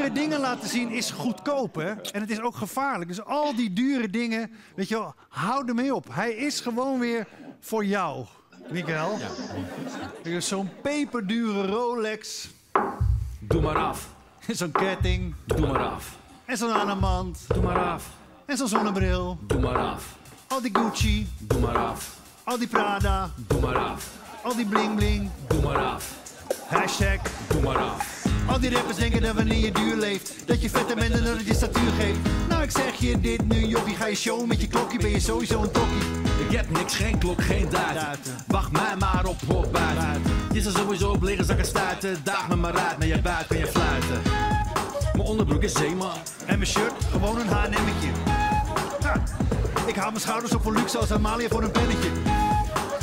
dure dingen laten zien is goedkoop, hè? En het is ook gevaarlijk. Dus al die dure dingen, weet je wel, hou ermee op. Hij is gewoon weer voor jou. Mikael? Ja. Zo'n peperdure Rolex. Doe maar af. Zo'n ketting. Doe maar af. En zo'n anamand. Doe maar af. En zo'n zonnebril. Doe maar af. Al die Gucci. Doe maar af. Al die Prada. Doe maar af. Al die bling bling. Doe maar af. Hashtag. Doe maar af. Al die rappers denken dat wanneer je duur leeft, dat je vette bent en dat het je statuur geeft. Nou, ik zeg je dit nu, joppie, ga je show met je klokje, ben je sowieso een tokkie. Ik heb niks, geen klok, geen. Datum. Wacht mij maar op, buiten. Je zal sowieso op liggen, zakken stuiten. Daag me maar uit, naar je buik kan je fluiten. Mijn onderbroek is zeeman. En mijn shirt, gewoon een H&M'tje. Ik haal mijn schouders op voor luxe als Amalia voor een pennetje.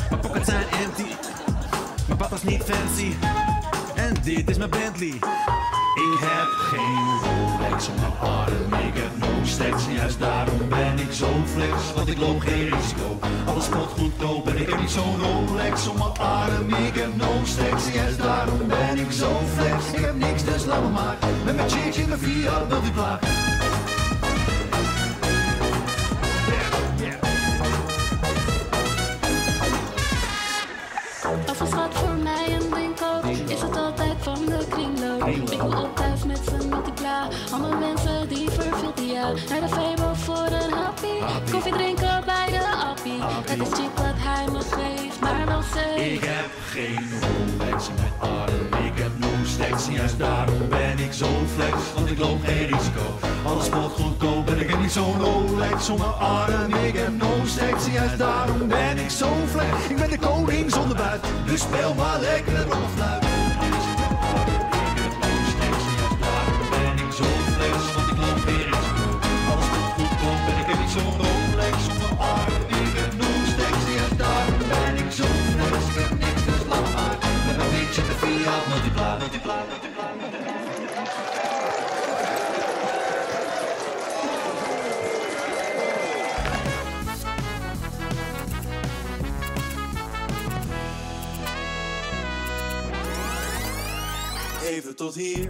Mijn pockets zijn empty. Mijn papa is niet fancy. Dit is mijn Bentley. Ik heb geen Rolex op mijn arm, ik heb no stacks. Juist daarom ben ik zo flex, want ik loop geen risico. Alles spot goedkoop en ik heb niet zo'n Rolex op mijn arm. Ik heb no stacks, juist daarom ben ik zo flex. Ik heb niks, dus laat me maar. Met mijn chick in mijn Fiat multipla. Als een schat voor mij een Naar de Febo voor een happy. Koffie drinken bij de appie. Het is cheap wat hij me geeft, maar wel safe. Ik heb geen Rolex in mijn arm, ik heb no stacks. Juist daarom ben ik zo flex, want ik loop geen risico. Alles spot goedkoop en ik heb niet zo'n Rolex om mijn arm. Ik heb no stacks, juist daarom ben ik zo flex. Ik ben de koning zonder buit, dus speel maar lekker op mijn fluit. Multipla, multipla. Even tot hier.